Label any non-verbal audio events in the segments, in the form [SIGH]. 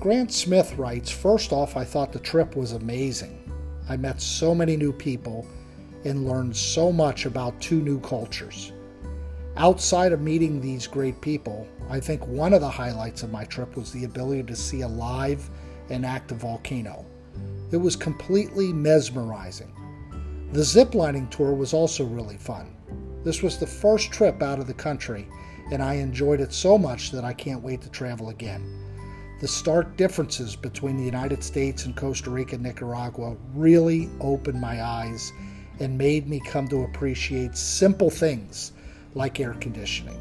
Grant Smith writes First off, I thought the trip was amazing. I met so many new people and learned so much about two new cultures. Outside of meeting these great people, I think one of the highlights of my trip was the ability to see a live and active volcano. It was completely mesmerizing. The ziplining tour was also really fun. This was the first trip out of the country, and I enjoyed it so much that I can't wait to travel again. The stark differences between the United States and Costa Rica and Nicaragua really opened my eyes and made me come to appreciate simple things like air conditioning.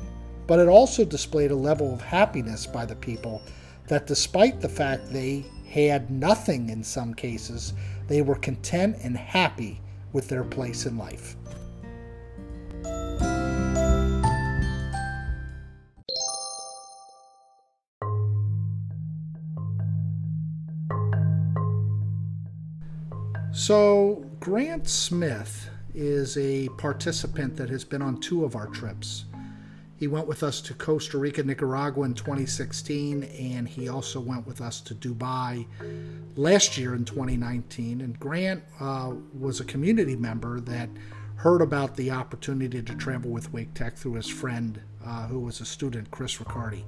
But it also displayed a level of happiness by the people that, despite the fact they had nothing in some cases, they were content and happy with their place in life. So, Grant Smith is a participant that has been on two of our trips. He went with us to Costa Rica, Nicaragua in 2016, and he also went with us to Dubai last year in 2019. And Grant uh, was a community member that heard about the opportunity to travel with Wake Tech through his friend, uh, who was a student, Chris Riccardi.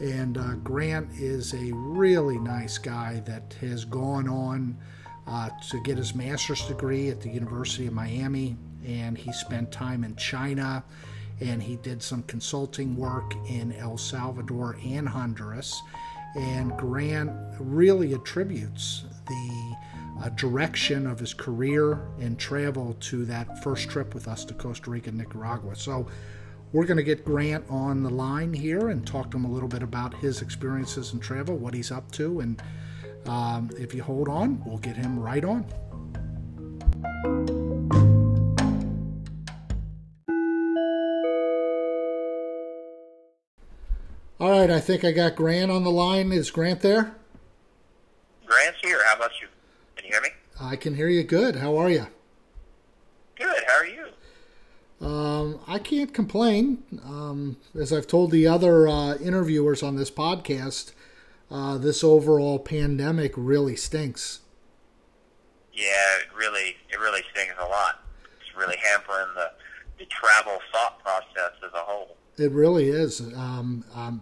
And uh, Grant is a really nice guy that has gone on uh, to get his master's degree at the University of Miami, and he spent time in China and he did some consulting work in El Salvador and Honduras. And Grant really attributes the uh, direction of his career and travel to that first trip with us to Costa Rica and Nicaragua. So we're going to get Grant on the line here and talk to him a little bit about his experiences in travel, what he's up to, and um, if you hold on, we'll get him right on. All right, I think I got Grant on the line. Is Grant there? Grant's here. How about you? Can you hear me? I can hear you good. How are you? Good. How are you? Um, I can't complain. Um, as I've told the other uh, interviewers on this podcast, uh, this overall pandemic really stinks. Yeah, it really, it really stinks a lot. It's really hampering the the travel thought process as a whole. It really is. Um, um,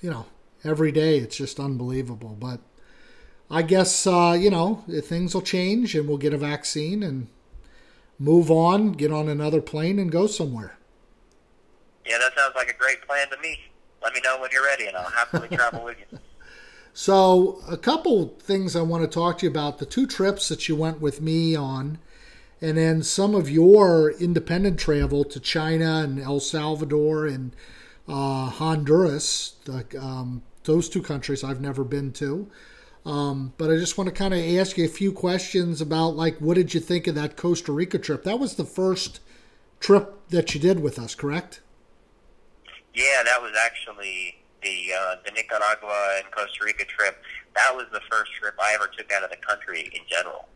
you know, every day it's just unbelievable. But I guess uh, you know things will change, and we'll get a vaccine and move on, get on another plane, and go somewhere. Yeah, that sounds like a great plan to me. Let me know when you're ready, and I'll happily travel with you. So, a couple things I want to talk to you about the two trips that you went with me on, and then some of your independent travel to China and El Salvador and uh, Honduras. Um, those two countries I've never been to. Um, but I just want to kind of ask you a few questions about, like, what did you think of that Costa Rica trip? That was the first trip that you did with us, correct? Yeah, that was actually the uh, the Nicaragua and Costa Rica trip, that was the first trip I ever took out of the country in general.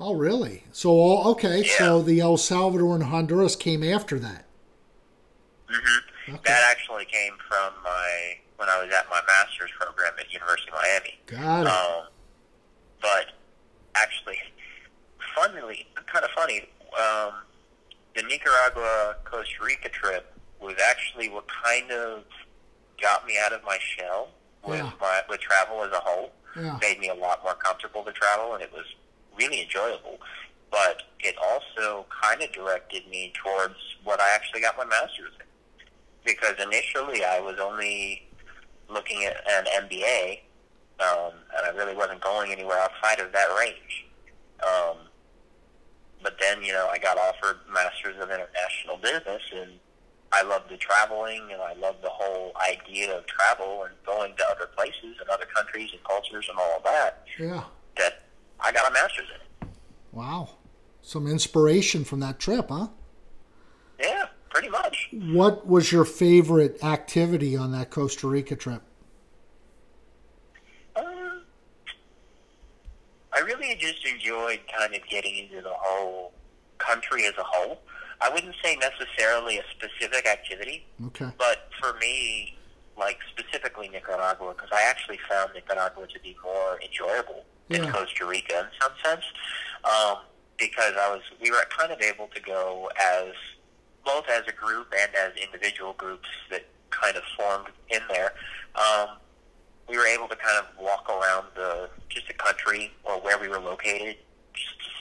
Oh, really? So, okay, yeah. so the El Salvador and Honduras came after that. Mm-hmm. Okay. That actually came from my when I was at my master's program at University of Miami. Got it. Um, but actually, funnily, kind of funny, um, the Nicaragua Costa Rica trip was actually what kind of got me out of my shell with yeah. my with travel as a whole. Yeah. Made me a lot more comfortable to travel, and it was really enjoyable. But it also kind of directed me towards what I actually got my master's in. Because initially I was only looking at an MBA, um, and I really wasn't going anywhere outside of that range. Um, but then, you know, I got offered Masters of International Business, and I love the traveling and I love the whole idea of travel and going to other places and other countries and cultures and all of that. Yeah. That I got a master's in it. Wow. Some inspiration from that trip, huh? Yeah, pretty much. What was your favorite activity on that Costa Rica trip? Um, I really just enjoyed kind of getting into the whole country as a whole. I wouldn't say necessarily a specific activity. Okay. But for me, like specifically Nicaragua because I actually found Nicaragua to be more enjoyable than Costa Rica in some sense. Um, because I was, we were kind of able to go as both as a group and as individual groups that kind of formed in there. Um, we were able to kind of walk around the just the country or where we were located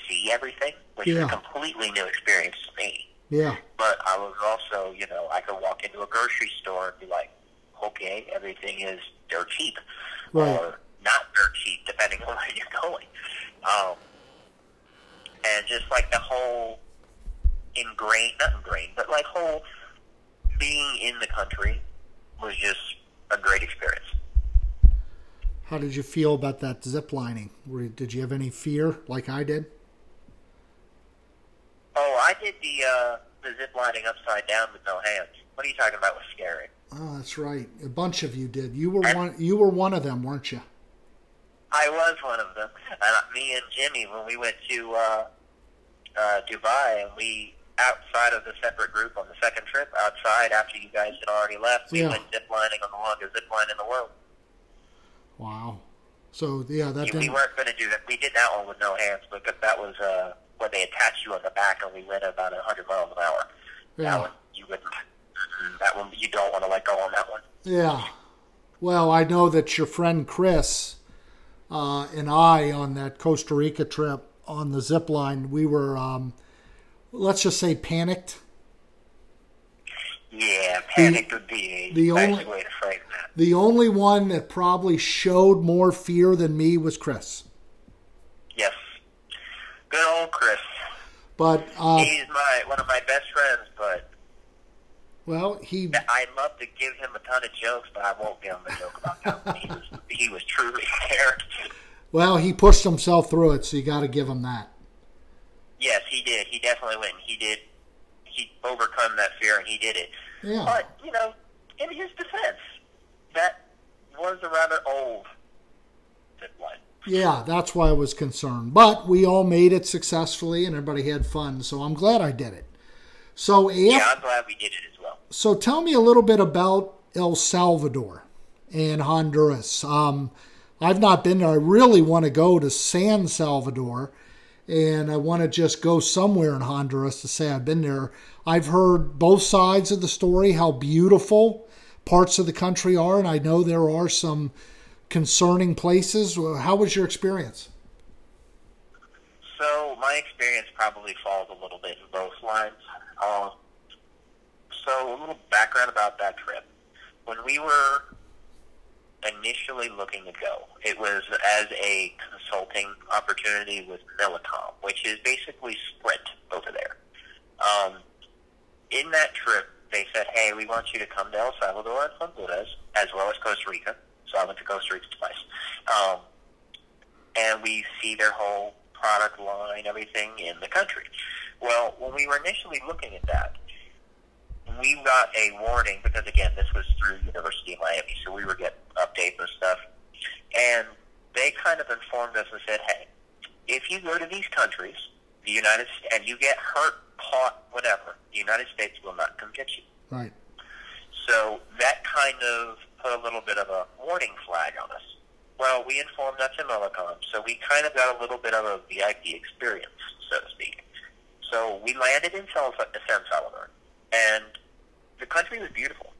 see everything, which was Yeah. a completely new experience to me. Yeah. But I was also, you know, I could walk into a grocery store and be like, okay, everything is dirt cheap, Right. or not dirt cheap, depending [LAUGHS] on where you're going. Um, and just like the whole ingrained, not ingrained, but like whole being in the country was just a great experience. How did you feel about that zip lining? Did you have any fear like I did? Oh, I did the uh, the zip lining upside down with no hands. What are you talking about with scary? Oh, that's right. A bunch of you did. You were one. You were one of them, weren't you? I was one of them. Uh, me and Jimmy, when we went to uh, uh, Dubai, and we outside of the separate group on the second trip, outside after you guys had already left, we Yeah. went zip lining on the longest zip line in the world. Wow. So yeah, that we didn't. weren't going to do that. We did that one with no hands because that was uh, when they attach you on the back, and we went about a 100 miles an hour. That Yeah. one you wouldn't. That one you don't want to let go on that one. Yeah. Well, I know that your friend Chris uh, and I on that Costa Rica trip on the zip line, we were, um, let's just say, panicked. Yeah, panic would be the only- way to frame that. The only one that probably showed more fear than me was Chris. Chris. But uh, He's my one of my best friends, but well, he I'd love to give him a ton of jokes, but I won't give him a joke about that. he was he was truly [LAUGHS] scared. well he pushed himself through it, so you got to give him that. Yes, he did. He definitely went. He did. He overcome that fear, and he did it. Yeah. But you know, in his defense, that was a rather old line. Yeah, that's why I was concerned. But we all made it successfully, and everybody had fun. So I'm glad I did it. So Yeah, I'm glad we did it as well. So tell me a little bit about El Salvador and Honduras. Um, I've not been there. I really want to go to San Salvador, and I want to just go somewhere in Honduras to say I've been there. I've heard both sides of the story, how beautiful parts of the country are, and I know there are some concerning places. How was your experience? So my experience probably falls a little bit in both lines. Um, so a little background about that trip. When we were initially looking to go, it was as a consulting opportunity with Millicom, which is basically Sprint over there. Um, in that trip, they said, "Hey, we want you to come to El Salvador and Honduras, as well as Costa Rica." So I went to Costa Rica twice. Um, and we see their whole product line, everything in the country. Well, when we were initially looking at that, we got a warning because again, this was through University of Miami, so we were getting updates and stuff, and they kind of informed us and said, "Hey, if you go to these countries, the United States, and you get hurt, caught, whatever, the United States will not come get you." Right. So that kind of put a little bit of a warning flag on us. Well, we informed that to Millicom, so we kind of got a little bit of a VIP experience, so to speak. So we landed in San Salvador, and the country was beautiful.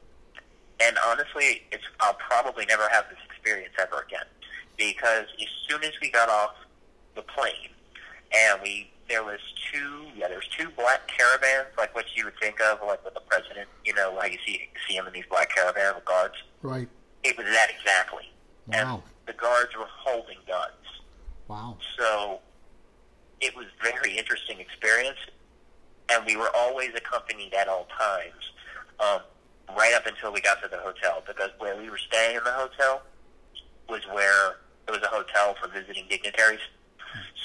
And honestly, it's I'll probably never have this experience ever again because as soon as we got off the plane, and we there was two yeah there's two black caravans like what you would think of like with the president you know how you see see him in these black caravans with guards Right. it was that exactly Wow. and the guards were holding guns Wow. so it was very interesting experience and we were always accompanied at all times um, right up until we got to the hotel because where we were staying in the hotel was where it was a hotel for visiting dignitaries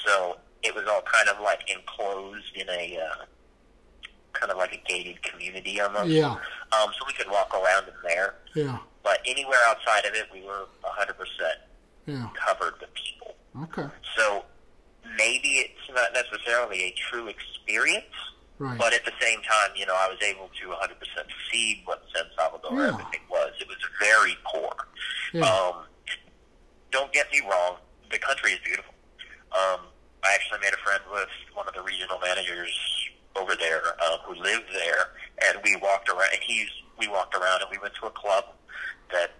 so it was all kind of like enclosed in a uh, kind of like a gated community almost Yeah. um, so we could walk around in there Yeah. but anywhere outside of it we were 100% Yeah. covered with people Okay. so maybe it's not necessarily a true experience, Right. but at the same time, you know, I was able to 100% see what San Salvador Yeah. everything was. It was very Yeah. Um, don't get me wrong, the country is beautiful. Um, I actually made a friend with one of the regional managers over there um, who lived there, and we walked around. And he's we walked around and we went to a club that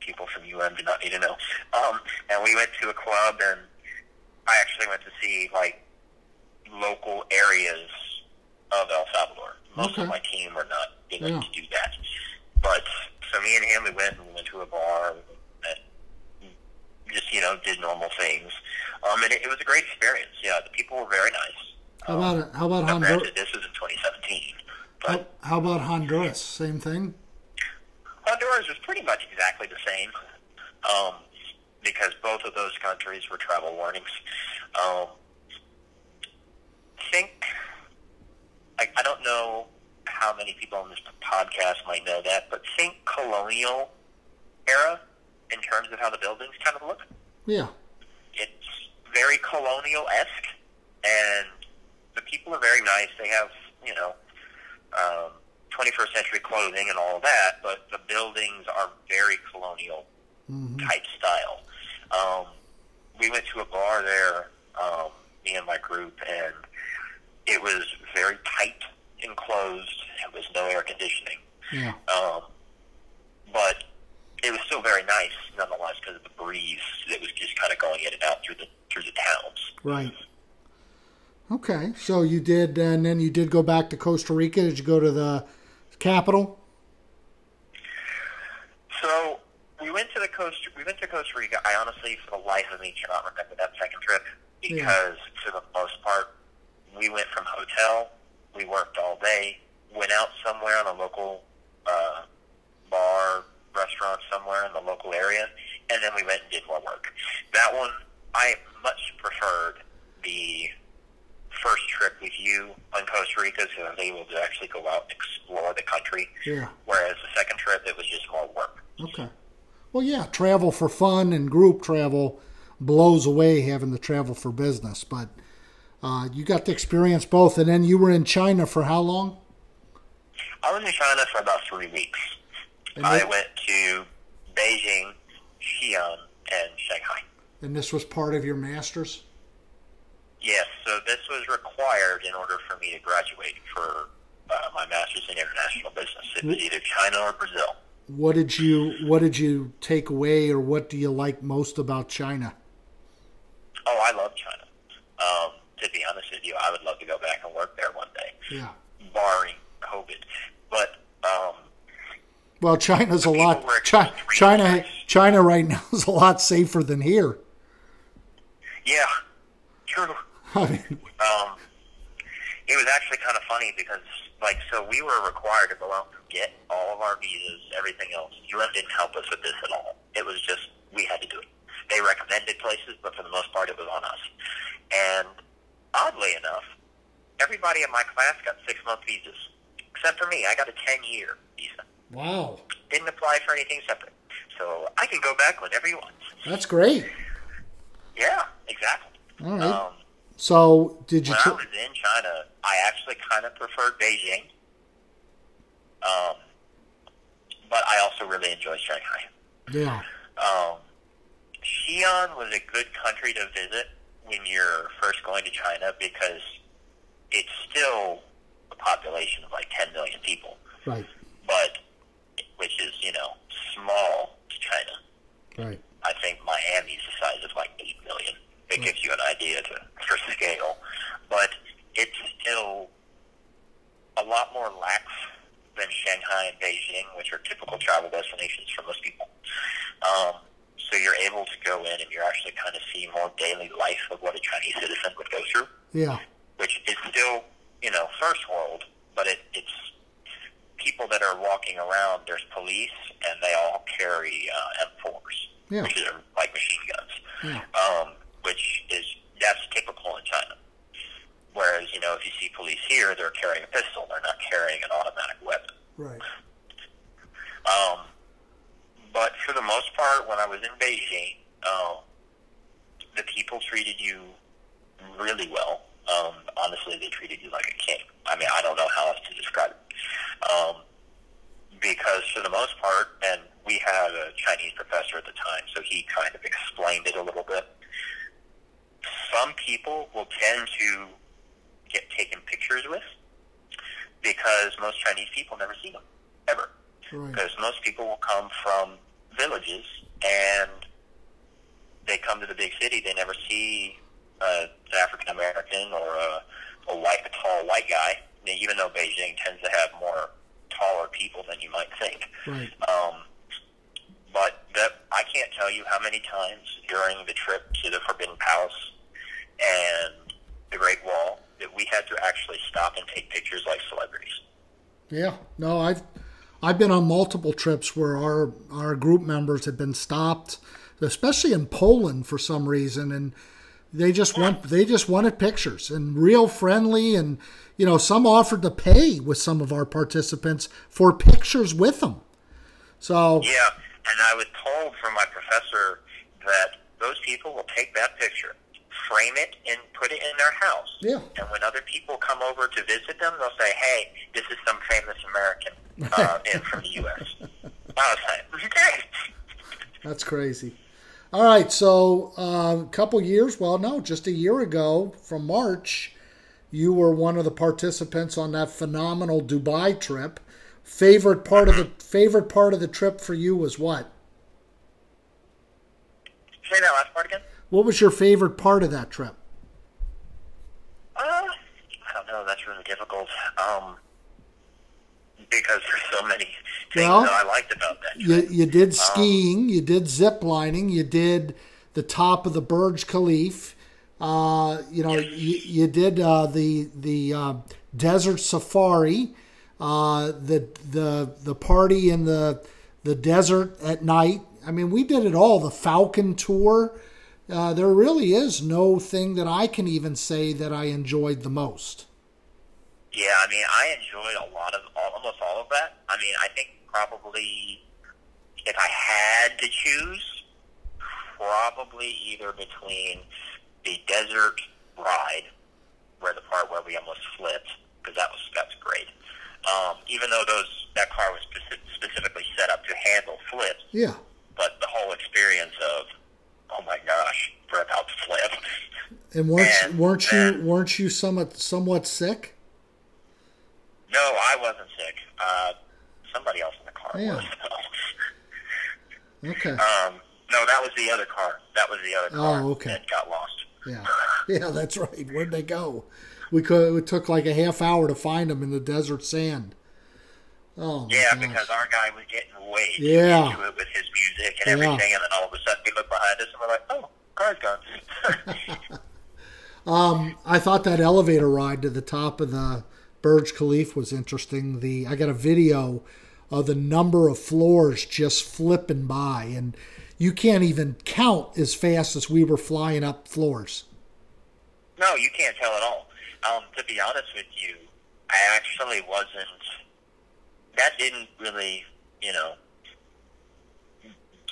people from UM do not need to know. Um, and we went to a club, and I actually went to see like local areas of El Salvador. Most Okay. of my team were not able Yeah. to do that, but so me and him, we went and we went to a bar and just you know did normal things. Um, and it, it was a great experience. Yeah, the people were very nice. How about how about Honduras? this was in 2017, but How, how about Honduras? Same thing. Honduras was pretty much exactly the same um, because both of those countries were travel warnings. Um, think I, I don't know how many people on this podcast might know that, but think colonial era in terms of how the buildings kind of look. Yeah. Very colonial esque, and the people are very nice. They have you know. Um, 21st century clothing and all of that, but the buildings are very colonial hmm type style. Um, we went to a bar there, um, me and my group, and it was very tight enclosed. There was no air conditioning, Yeah. um, but it was still very nice nonetheless because of the breeze that was just kind of going in and out through the through the towns. Right. Okay. So you did, and then you did go back to Costa Rica. Did you go to the capital? So we went to the coast. We went to Costa Rica. I honestly, for the life of me, cannot remember that second trip because, for the most part, we went from hotel. We worked all day. Went out somewhere on a local uh, restaurant somewhere in the local area, and then we went and did more work. That one, I much preferred the first trip with you on Costa Rica, so I was able to actually go out and explore the country. Yeah. Whereas the second trip, it was just more work. Okay. Well, yeah, travel for fun and group travel blows away having to travel for business. But uh, you got to experience both, and then you were in China for how long? I was in China for about three weeks. And, I went to Beijing, Xi'an, and Shanghai. and this was part of your masters. Yes, so this was required in order for me to graduate for uh, my master's in international business. It was either China or Brazil. What did you What did you take away, or what do you like most about China? Oh, I love China. Um, to be honest with you, I would love to go back and work there one day, Yeah. barring COVID. But um, Well, China's a lot. Chi- China. China right now is a lot safer than here. yeah, true. I mean, um, it was actually kind of funny because, like, so we were required to go out and get all of our visas, everything else. UN didn't help us with this at all. It was just we had to do it. They recommended places, but for the most part, it was on us. And oddly enough, everybody in my class got six month visas, except for me. I got a ten year visa. Wow, Didn't apply for anything separate, so I can go back whenever you want. that's great. Yeah, exactly. All right. Um, So, did you? when I T- was in China, I actually kind of preferred Beijing. Um, but I also really enjoyed Shanghai. yeah. Um, Xi'an was a good country to visit when you're first going to China because it's still a population of like 10 million people, Right. but which is, you know, small to China. Right. I think Miami's the size of like 8 million. It gives you an idea to, for scale. But it's still a lot more lax than Shanghai and Beijing, which are typical travel destinations for most people. Um, so you're able to go in and you're actually kind of see more daily life of what a Chinese citizen would go through, Yeah. which is still, you know, first world, but it, it's people that are walking around. There's police, and they all carry uh, M4s, Yeah. which are like machine guns Yeah. um, which is that's typical in China. Whereas, you know, if you see police here, they're carrying a pistol; they're not carrying an automatic weapon. Right. Um, but for the most part, when I was in Beijing, um, the people treated you really well. Um, honestly, they treated you like a king. I mean, I don't know how else to describe it. Um, because for the most part, and we had a Chinese professor at the time, so he kind of explained it a little bit. Some people will tend to get taken pictures with because most Chinese people never see them ever. Right. Because most people will come from villages and they come to the big city. They never see uh, an African American or a, a white, a tall white guy. Even though Beijing tends to have more taller people than you might think. Right. Um, but that I can't tell you how many times during the trip to the Forbidden Palace and the Great Wall that we had to actually stop and take pictures like celebrities. Yeah. No, I've I've been on multiple trips where our our group members had been stopped, especially in Poland for some reason, and they just want they just wanted pictures and real friendly and you know some offered to pay with some of our participants for pictures with them. So Yeah, and I was told from my professor that those people will take that picture, frame it, and put it in their house. Yeah. And when other people come over to visit them, they'll say, "Hey, this is some famous American uh, in from the U.S." [LAUGHS] I was like, That's crazy. All right, so uh, a couple years, well, no, just a year ago from March, you were one of the participants on that phenomenal Dubai trip. Favorite part of the favorite part of the trip for you was what? Say that last part again. What was your favorite part of that trip? Uh, I don't know. That's really difficult. Um, because there's so many Well, that I liked about that. You trip. you did skiing, you did zip lining, you did the top of the Burj Khalifa. Uh, you know, you, you did uh, the the uh, desert safari, uh, the the the party in the the desert at night. I mean, we did it all. The Falcon tour. Uh, there really is no thing that I can even say that I enjoyed the most. Yeah, I mean, I enjoyed a lot of almost all of that. I mean, I think probably if I had to choose, probably either between the desert ride, where the part where we almost flipped, because that was that's great. Um, even though those that car was speci- specifically set up to handle flips, Yeah. but the whole experience of oh my gosh, we're about to flip. And weren't And weren't you then- weren't you somewhat somewhat sick? No, I wasn't sick. Uh, somebody else in the car Yeah. was. [LAUGHS] Okay. Um, no, that was the other car. That was the other car Oh, okay. that got lost. Yeah, [LAUGHS] yeah, that's right. Where'd they go? We could. It took like a half hour to find them in the desert sand. Oh, Yeah, gosh. because our guy was getting way Yeah. into it with his music and Yeah. everything, and then all of a sudden we look behind us and we're like, oh, car's gone. [LAUGHS] Um, I thought that elevator ride to the top of the Burj Khalifa was interesting. The I got a video of the number of floors just flipping by, and you can't even count as fast as we were flying up floors. no, you can't tell at all. Um, to be honest with you, I actually wasn't. That didn't really, you know,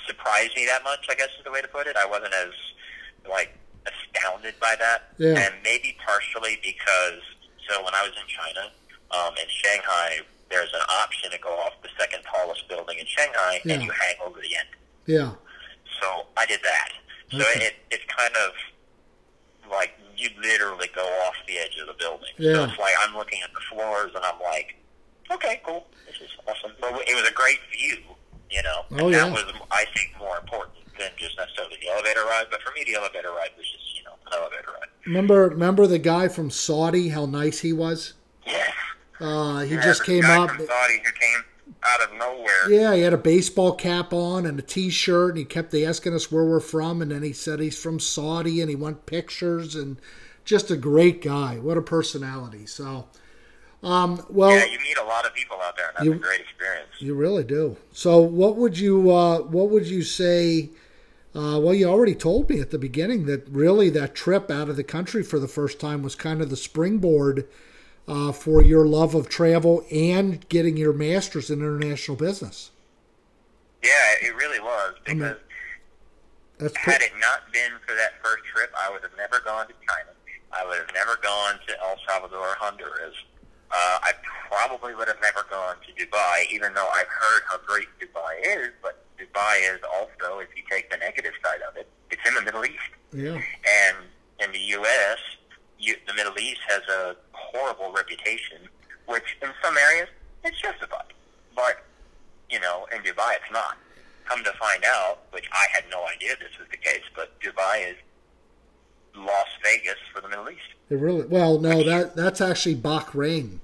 surprise me that much. I guess is the way to put it. I wasn't as like astounded by that, Yeah. and maybe partially because so when I was in China, um, in Shanghai, there's an option to go off the second tallest building in Shanghai, Yeah. and you hang over the end. Yeah, So I did that. So Okay. it it's kind of like you literally go off the edge of the building. Yeah. So it's like I'm looking at the floors and I'm like, okay, cool, this is awesome. But it was a great view, you know. Oh, yeah. That was I think more important than just necessarily the elevator ride. But for me, the elevator ride was just you know an elevator ride. remember remember the guy from Saudi? How nice he was. Yes. Uh, he Yeah, just came up. Saudi who came out of nowhere. Yeah, he had a baseball cap on and a T-shirt, and he kept asking us where we're from, and then he said he's from Saudi, and he want pictures, and just a great guy. What a personality! So, um, well, Yeah, you meet a lot of people out there, and that's You- a great experience. you really do. So, what would you uh, what would you say? Uh, well, you already told me at the beginning that really that trip out of the country for the first time was kind of the springboard uh, for your love of travel and getting your master's in international business. Yeah, it really was because. That's Had it not been for that first trip, I would have never gone to China. I would have never gone to El Salvador, Honduras. Uh, I probably would have never gone to Dubai, even though I've heard how great Dubai is. But Dubai is also if you take the negative side of it, it's in the Middle East. Yeah. And in the U.S., you, the Middle East has a horrible reputation, which in some areas it's justified, but you know, in Dubai it's not. Come to find out, which I had no idea this was the case, but Dubai is Las Vegas for the Middle East. It really well, no, that that's actually Bahrain.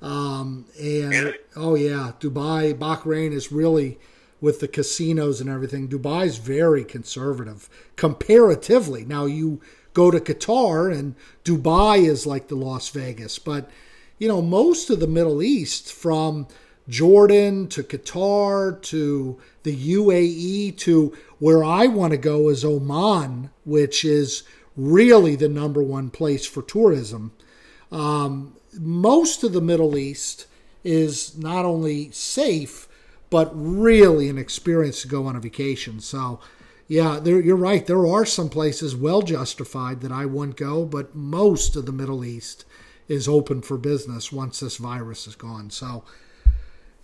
Um, and oh yeah, Dubai, Bahrain is really with the casinos and everything. Dubai's very conservative comparatively. Now you go to Qatar and Dubai is like the Las Vegas, but you know most of the Middle East from Jordan to Qatar to the UAE to where I want to go is Oman, which is really the number one place for tourism. Um, most of the Middle East is not only safe, but really an experience to go on a vacation. So, yeah, there, you're right. There are some places well justified that I wouldn't go, but most of the Middle East is open for business once this virus is gone. So,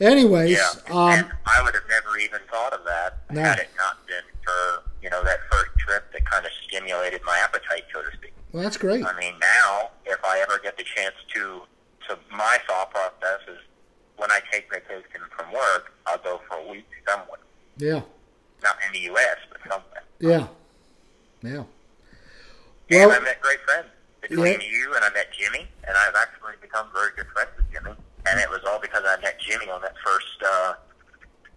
anyways, Yeah, um, I would have never even thought of that No. had it not been for you know that first trip that kind of stimulated my appetite, so to speak. well, that's great. I mean, now if I ever get the chance to, to my thought process is when I take vacation from work, I'll go for a week somewhere, Yeah, not in the U.S. yeah, yeah. and Well- I met great friends between Yeah. you and I met Jimmy, and I've actually become very good friends with Jimmy. And it was all because I met Jimmy on that first uh,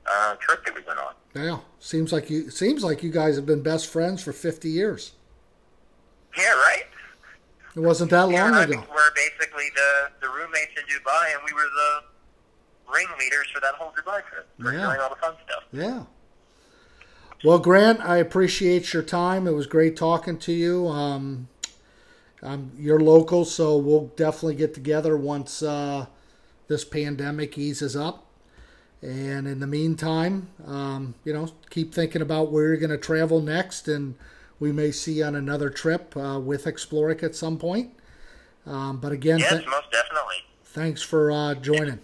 uh, trip that we went on. Yeah, seems like you seems like you guys have been best friends for 50 years. Yeah, right. It wasn't that Yeah, long I ago. we're basically the, the roommates in Dubai, and we were the ringleaders for that whole Dubai trip. For Yeah. doing all the fun stuff. Yeah. Well, Grant, I appreciate your time. It was great talking to you. Um, um, you're local, so we'll definitely get together once uh, this pandemic eases up. And in the meantime, um, you know, keep thinking about where you're going to travel next, and we may see you on another trip uh, with Explorica at some point. Um, but again, Yes, th- most definitely. thanks for uh, joining.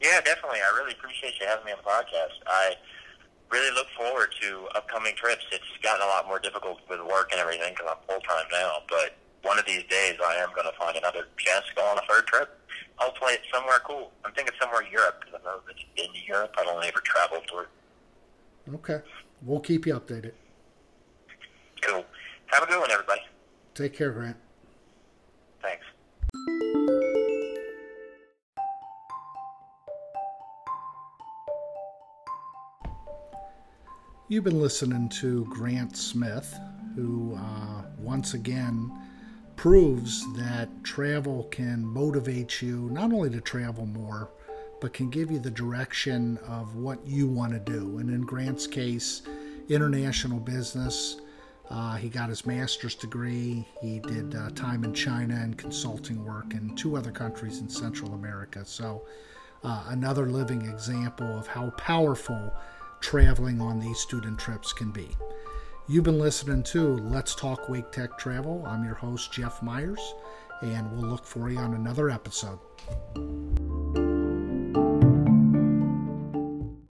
Yeah, definitely. I really appreciate you having me on the podcast. I really look forward to upcoming trips. It's gotten a lot more difficult with work and everything because I'm full time now. But one of these days, I am going to find another chance to go on a third trip. Hopefully, it's somewhere cool. I'm thinking somewhere in Europe because I've never been to Europe. I've only ever traveled to it. Okay. We'll keep you updated. Cool. Have a good one, everybody. Take care, Grant. Thanks. You've been listening to Grant Smith, who uh, once again proves that travel can motivate you not only to travel more, but can give you the direction of what you want to do. And in Grant's case, international business. Uh, he got his master's degree. He did uh, time in China and consulting work in two other countries in Central America. So, uh, another living example of how powerful traveling on these student trips can be. You've been listening to Let's Talk Wake Tech Travel. I'm your host, Jeff Myers, and we'll look for you on another episode.